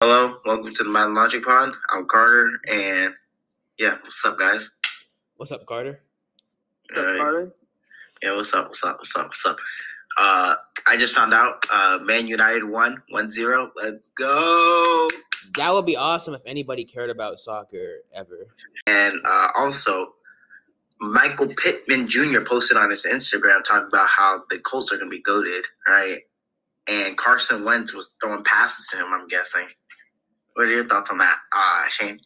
Hello, welcome to the Mountain Logic Pod. I'm Carter, and yeah, what's up, guys? What's up, Carter? All right. Yeah, what's up? What's up? What's up? What's up? Uh, I just found out uh, Man United won 1-0. Let's go. That would be awesome if anybody cared about soccer ever. And uh, also, Michael Pittman Jr. posted on his Instagram talking about how the Colts are going to be goaded, right? And Carson Wentz was throwing passes to him. I'm guessing. What are your thoughts on that, uh, Shane?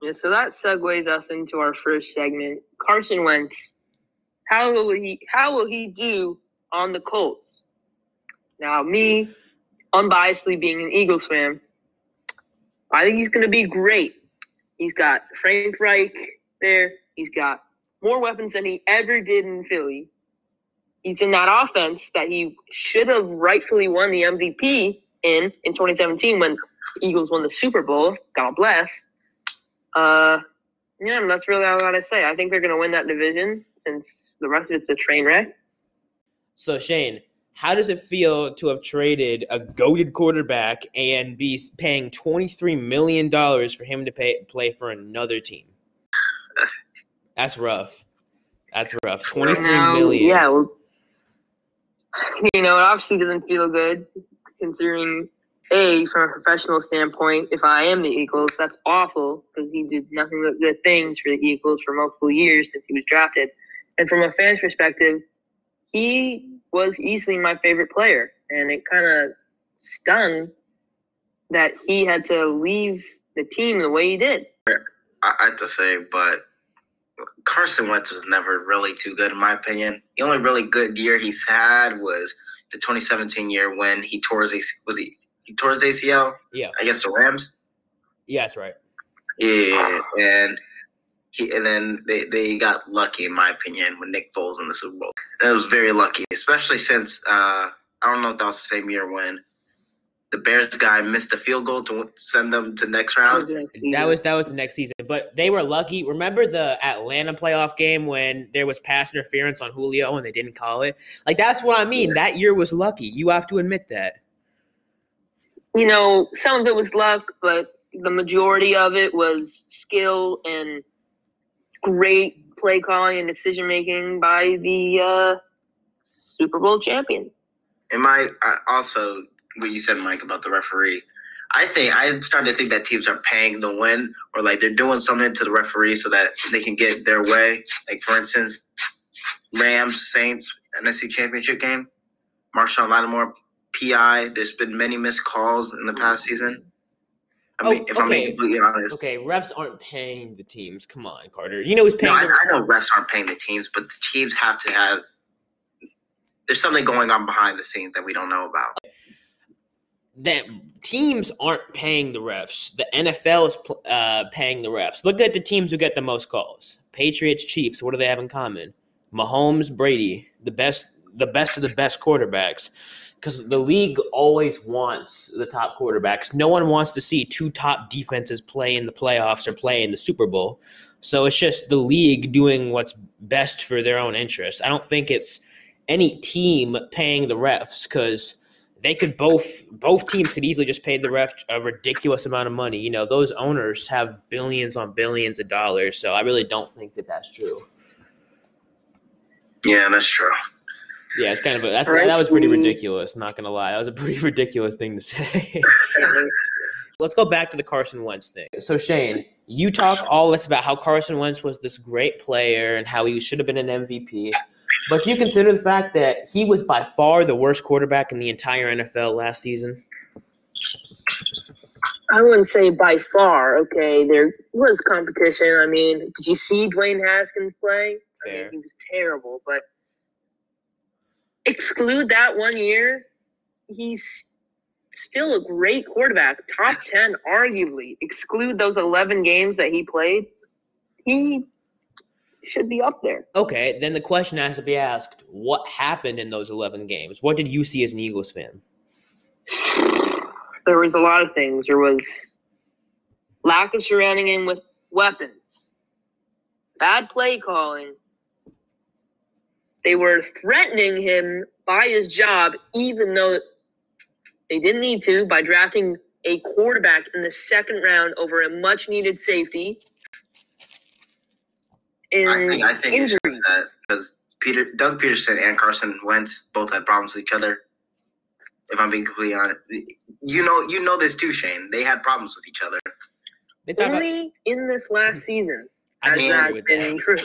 Yeah, so that segues us into our first segment. Carson Wentz. How will he how will he do on the Colts? Now, me, unbiasedly being an Eagles fan, I think he's gonna be great. He's got Frank Reich there, he's got more weapons than he ever did in Philly. He's in that offense that he should have rightfully won the MVP in in 2017 when the Eagles won the Super Bowl. God bless. Uh, yeah, that's really all I gotta say. I think they're gonna win that division since the rest of it's a train wreck. So Shane, how does it feel to have traded a goaded quarterback and be paying twenty three million dollars for him to pay, play for another team? That's rough. That's rough. Twenty three million. Yeah, well, you know, it obviously doesn't feel good considering a from a professional standpoint. If I am the Eagles, that's awful because he did nothing but good things for the Eagles for multiple years since he was drafted. And from a fan's perspective, he was easily my favorite player, and it kind of stung that he had to leave the team the way he did. I, have to say, but Carson Wentz was never really too good in my opinion. The only really good year he's had was the 2017 year when he tore his was he he tore his ACL. Yeah. I guess the Rams. Yeah, that's right. Yeah, and he and then they, they got lucky in my opinion when Nick Foles in the Super Bowl. And it was very lucky, especially since uh, I don't know if that was the same year when the Bears guy missed a field goal to send them to next round. That was that was the next season, but they were lucky. Remember the Atlanta playoff game when there was pass interference on Julio and they didn't call it? Like that's what I mean. That year was lucky. You have to admit that. You know, some of it was luck, but the majority of it was skill and great play calling and decision making by the uh, Super Bowl champion. And my I also what you said, Mike, about the referee. I think I'm starting to think that teams are paying to win, or like they're doing something to the referee so that they can get their way. Like for instance, Rams Saints NFC Championship game, Marshon Lattimore PI. There's been many missed calls in the past season. I Oh, mean, if I'm okay. being completely honest, Okay, refs aren't paying the teams. Come on, Carter. You know who's paying no, I, I know refs aren't paying the teams, but the teams have to have. There's something going on behind the scenes that we don't know about. that teams aren't paying the refs. The NFL is pl- uh, paying the refs. Look at the teams who get the most calls. Patriots, Chiefs. What do they have in common? Mahomes, Brady, the best, the best of the best quarterbacks. Because the league always wants the top quarterbacks. No one wants to see two top defenses play in the playoffs or play in the Super Bowl. So it's just the league doing what's best for their own interest. I don't think it's any team paying the refs because they could both both teams could easily just pay the ref a ridiculous amount of money. You know, those owners have billions on billions of dollars, so I really don't think that that's true. Yeah, that's true. Yeah, it's kind of a, that's Right. that was pretty mm-hmm. ridiculous. Not gonna lie, that was a pretty ridiculous thing to say. Let's go back to the Carson Wentz thing. So Shane, you talk all this about how Carson Wentz was this great player and how he should have been an MVP. But do you consider the fact that he was by far the worst quarterback in the entire NFL last season? I wouldn't say by far. Okay, there was competition. I mean, did you see Dwayne Haskins play? I mean, he was terrible. But exclude that one year, he's still a great quarterback, top ten, arguably. Exclude those eleven games that he played, he should be up there. Okay, then the question has to be asked: What happened in those eleven games? What did you see as an Eagles fan? There was a lot of things. There was lack of surrounding him with weapons, bad play calling. They were threatening him by his job, even though they didn't need to, by drafting a quarterback in the second round over a much needed safety. In I think I think it's injury. just that because Peter Doug Pederson and Carson Wentz both had problems with each other. If I'm being completely honest, you know you know this too, Shane. They had problems with each other. They talk about, Only in this last season I has that been true.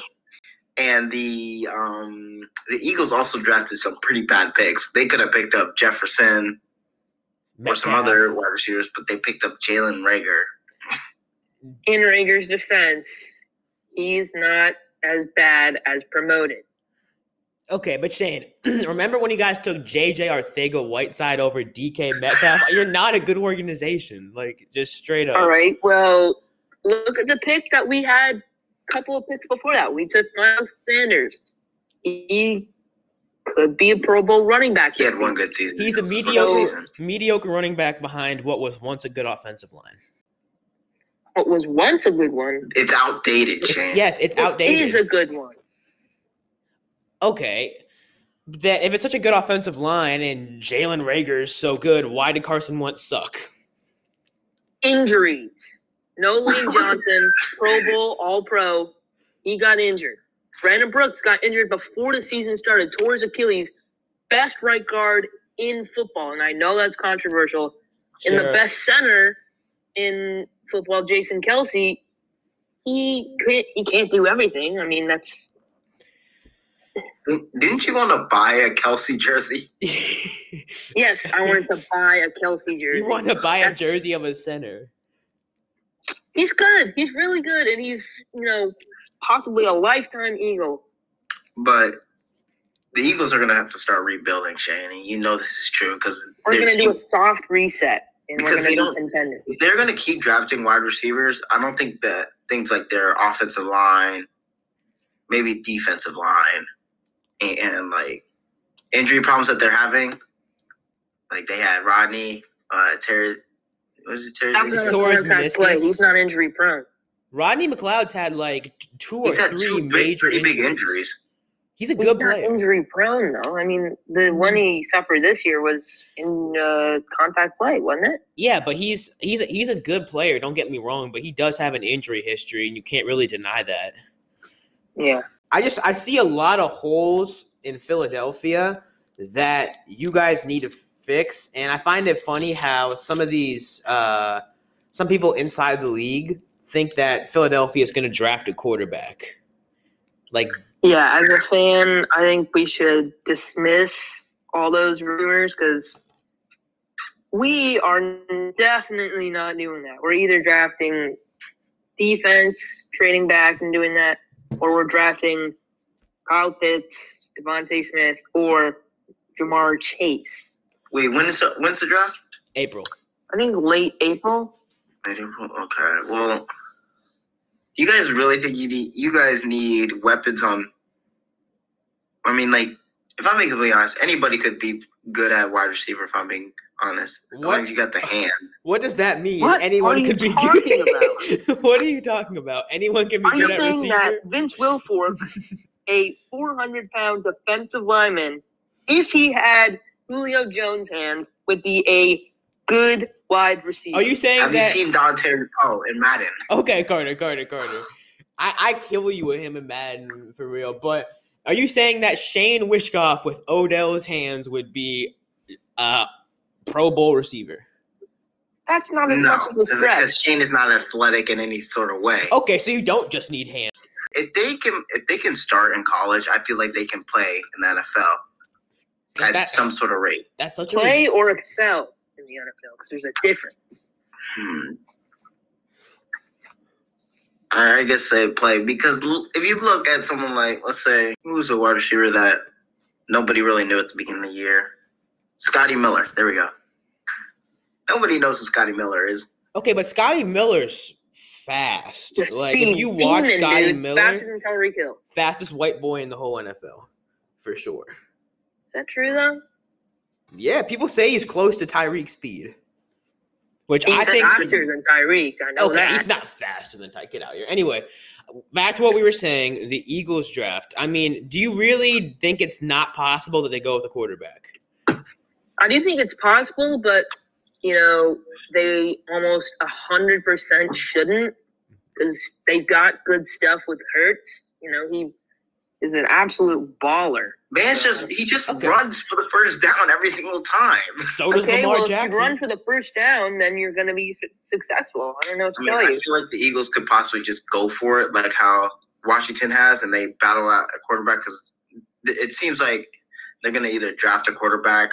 And the um the Eagles also drafted some pretty bad picks. They could have picked up Jefferson or some other wide receivers, but they picked up Jalen Reagor. In Reagor's defense, he's not as bad as promoted. Okay, but Shane, remember when you guys took JJ Arcega Whiteside over DK Metcalf? You're not a good organization. Like, just straight up. All right. Well, look at the pick that we had. A couple of picks before that, we took Miles Sanders. He could be a Pro Bowl running back. He had one good season. He's a mediocre, mediocre running back behind what was once a good offensive line. What was once a good one It's outdated, It's- yes, it's It outdated. is a good one. okay. That if it's such a good offensive line and Jalen Reagor's so good, why did Carson Wentz suck? Injuries. No Lane Johnson, Pro Bowl, All Pro. He got injured. Brandon Brooks got injured before the season started, tore his Achilles. Best right guard in football, and I know that's controversial. And the best center in football, Jason Kelce, he can't he can't do everything. I mean, that's Didn't you want to buy a Kelce jersey? yes. I wanted to buy a Kelce jersey. you want to buy a jersey of a center? He's good. He's really good, and he's you know possibly a lifetime Eagle. But the Eagles are gonna have to start rebuilding, Shane, and you know this is true because We're gonna do a soft reset, and we're Because gonna they be don't- they're gonna keep drafting wide receivers, I don't think that things like their offensive line, maybe defensive line, and, and like injury problems that they're having, like they had Rodney, uh, Terry, was it Terry? That was on his contract play. meniscus. He's not injury prone. Rodney McLeod's had like two or three two big, major pretty big injuries. injuries. He's a He's good not player. injury prone though. I mean, the one he suffered this year was in uh, contact play, wasn't it? Yeah, but he's he's a, he's a good player. Don't get me wrong, but he does have an injury history, and you can't really deny that. Yeah. I just I see a lot of holes in Philadelphia that you guys need to fix, and I find it funny how some of these uh, some people inside the league think that Philadelphia is going to draft a quarterback. Like, Yeah, as a fan, I think we should dismiss all those rumors because we are definitely not doing that. We're either drafting defense, trading back and doing that, or we're drafting Kyle Pitts, DeVonta Smith, or Ja'Marr Chase. Wait, when is the, when's the draft? April. I think late April. I don't- Okay, well, do you guys really think you need? You guys need weapons on. I mean, like, if I'm being completely honest, anybody could be good at wide receiver. If I'm being honest, as What? long as you got the hands. What does that mean? What Anyone are you could be talking good. what are you talking about? Anyone can be Are you good at saying receiver. that Vince Wilfork, a 400 pound defensive lineman, if he had Julio Jones' hands, would be a good wide receiver? Are you saying Have you that? seen Dante Poe oh, in Madden? Okay, Carter, Carter, Carter. I, I kill you with him and Madden for real, but are you saying that Shane Wishkoff with Odell's hands would be a Pro Bowl receiver? That's not as No, much as a because stretch. Shane is not athletic in any sort of way. Okay, so you don't just need hands. If they can, if they can start in college, I feel like they can play in the NFL at That- some sort of rate. that's such a Play or excel in the NFL because there's a difference. Hmm. I I guess they play because if you look at someone like, let's say, who's a wide receiver that nobody really knew at the beginning of the year, Scotty Miller. There we go. Nobody knows who Scotty Miller is. Okay, but Scotty Miller's fast. The Like if you watch Scotty Miller, faster than Tyreek Hill. fastest white boy in the whole NFL, for sure. Is that true though? Yeah, people say he's close to Tyreek speed, which He's I think. faster than Tyreek. I know Okay, that. he's not faster than Ty. Get out here. Anyway, back to what we were saying. The Eagles draft. I mean, do you really think it's not possible that they go with a quarterback? I do think it's possible, but you know, they almost a hundred percent shouldn't because they got good stuff with Hurts. You know, he is an absolute baller. Man's just he just Okay. runs for the first down every single time. So does okay, Lamar well, if you run for the first down, then you're going to be successful. I don't know what I mean, tell I you. feel like the Eagles could possibly just go for it, like how Washington has, and they battle out a quarterback because it seems like they're gonna either draft a quarterback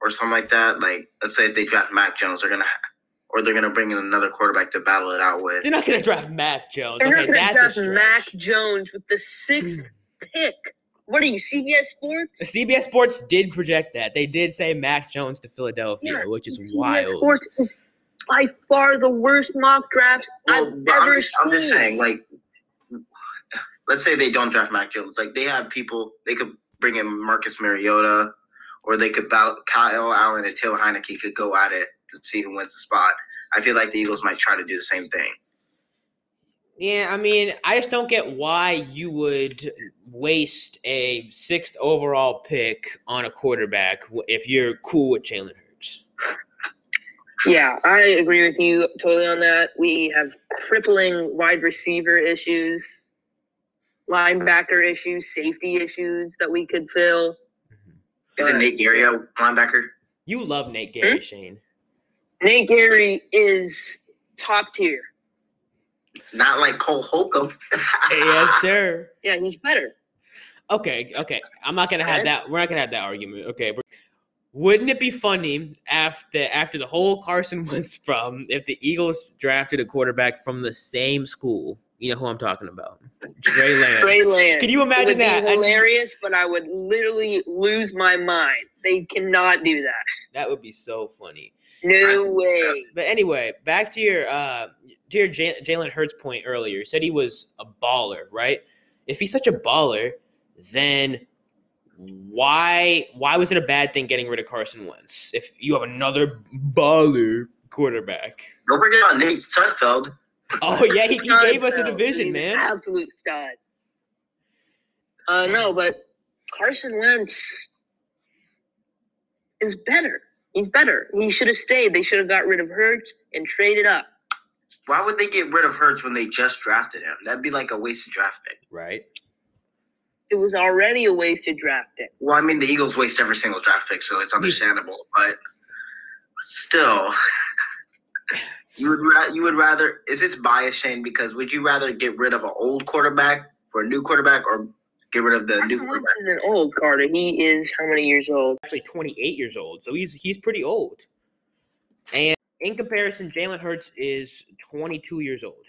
or something like that. Like, let's say if they draft Mac Jones, they're gonna, or they're gonna bring in another quarterback to battle it out with. They're not going to draft Mac Jones. They're Okay, not going to that's a draft stretch. Mac Jones with the sixth hmm. pick. What are you, CBS Sports? CBS Sports did project that. They did say Mac Jones to Philadelphia, Yeah, which is CBS wild. Sports is by far the worst mock drafts Well, I've but I'm ever just, I'm just saying, like, let's say they don't draft Mac Jones, like they have people they could bring in Marcus Mariota, or they could bout Kyle Allen and Taylor Heinicke could go at it to see who wins the spot. I feel like the Eagles might try to do the same thing. Yeah, I mean, I just don't get why you would waste a sixth overall pick on a quarterback if you're cool with Jalen Hurts. Yeah, I agree with you totally on that. We have crippling wide receiver issues, linebacker issues, safety issues that we could fill. Is it Nate Gerry a linebacker? You love Nate Gerry, Hmm? Shane. Nate Gerry is top tier. Not like Cole Holcomb. yes, sir. Yeah, he's better. Okay, okay. I'm not gonna have that. We're not gonna have that argument. Okay. but Wouldn't it be funny after after the whole Carson Wentz from if the Eagles drafted a quarterback from the same school? You know who I'm talking about, Trey Lance. Trey Lance. Can you It would imagine be that? And hilarious, but I would literally lose my mind. They cannot do that. that would be so funny. No way. But anyway, back to your uh to your Ja- Jalen Hurts point earlier. You said he was a baller, right? If he's such a baller, then why why was it a bad thing getting rid of Carson Wentz if you have another baller quarterback? Don't forget about Nate Sudfeld. Oh yeah, he, he gave us a division, he's an man. Absolute stud. Uh, no, but Carson Wentz is better. He's better. He should have stayed. They should have got rid of Hurts and traded up. Why would they get rid of Hurts when they just drafted him? That'd be like a wasted draft pick. Right. It was already a wasted draft pick. Well, I mean, the Eagles waste every single draft pick, so it's understandable. But still, you would ra- you would rather is this bias, Shane? Because would you rather get rid of an old quarterback for a new quarterback, or get rid of the new Carson Wentz quarterback? isn't old, Carter. He is how many years old? Actually 28 years old, so he's he's pretty old. And in comparison, Jalen Hurts is 22 years old.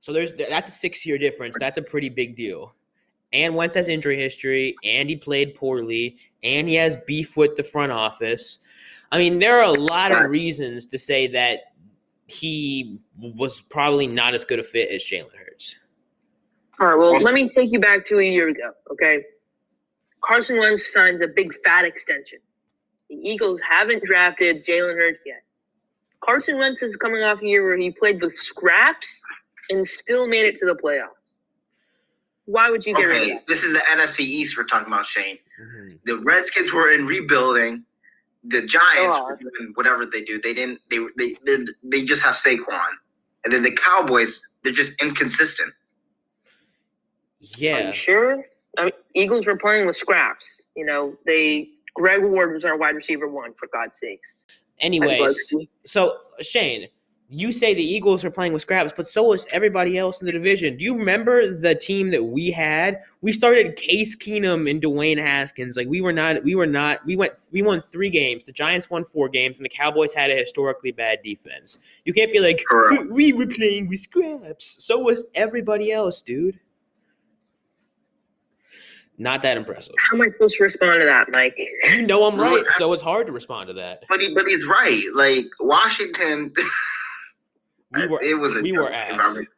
So there's that's a six year difference. That's a pretty big deal. And Wentz has injury history, and he played poorly, and he has beef with the front office. I mean, there are a lot of reasons to say that he was probably not as good a fit as Jalen Hurts. All right, well, let me take you back to a year ago, okay? Carson Wentz signs a big fat extension. The Eagles haven't drafted Jalen Hurts yet. Carson Wentz is coming off a year where he played with scraps and still made it to the playoffs. Why would you get rid of that? this is the NFC East we're talking about, Shane. Mhm. The Redskins were in rebuilding. The Giants Oh. were doing whatever they do. They didn't. They they they, they just have Saquon, and then the Cowboys. They're just inconsistent. Are Yeah. you sure? I mean, Eagles were playing with scraps. You know, they Greg Ward was our wide receiver one, for God's sakes. Anyways, so Shane, you say the Eagles are playing with scraps, but so is everybody else in the division. Do you remember the team that we had? We started Case Keenum and Dwayne Haskins. Like we were not, we were not. We went, we won three games. The Giants won four games, and the Cowboys had a historically bad defense. You can't be like, Correct. we were playing with scraps. So was everybody else, dude. Not that impressive. How am I supposed to respond to that, Mike? You know I'm right, so it's hard to respond to that. But he but he's right. Like Washington, We were, it was a we joke, were if ass. I'm honest.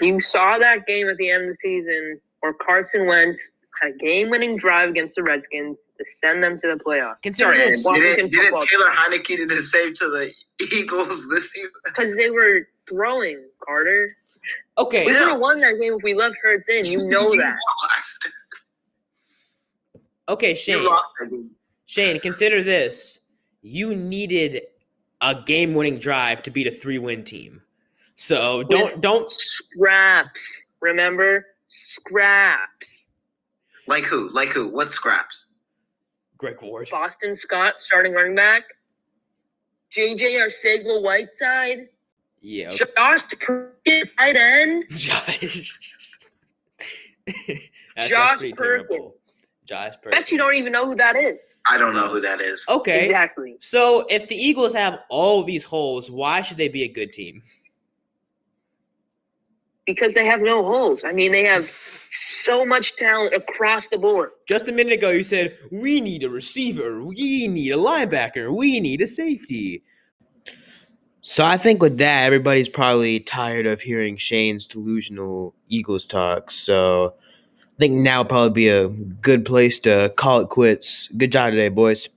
You saw that game at the end of the season where Carson Wentz had a game-winning drive against the Redskins to send them to the playoffs. Consider Sorry, this. Washington Didn't, didn't Taylor. Heinicke do the same to the Eagles this season? Because they were throwing, Carter. Okay, We Yeah. would have won that game if we left Hurts in. You know that. lost. okay, Shane. lost that game. Shane, consider this. You needed a game-winning drive to beat a three-win team. So don't don't Scraps. Remember? Scraps. Like who? Like who? What scraps? Greg Ward. Boston Scott starting running back. JJ Arcega Whiteside. Yeah. okay. Josh Perkins tight end. Josh. That's- that's Josh pretty Perkins. terrible. Josh Perkins. Bet you don't even know who that is. I don't know who that is. Okay. Exactly. So if the Eagles have all these holes, why should they be a good team? Because they have no holes. I mean, they have so much talent across the board. Just a minute ago, you said we need a receiver, we need a linebacker, we need a safety. So I think with that, everybody's probably tired of hearing Shane's delusional Eagles talk. So I think now would probably be a good place to call it quits. Good job today, boys.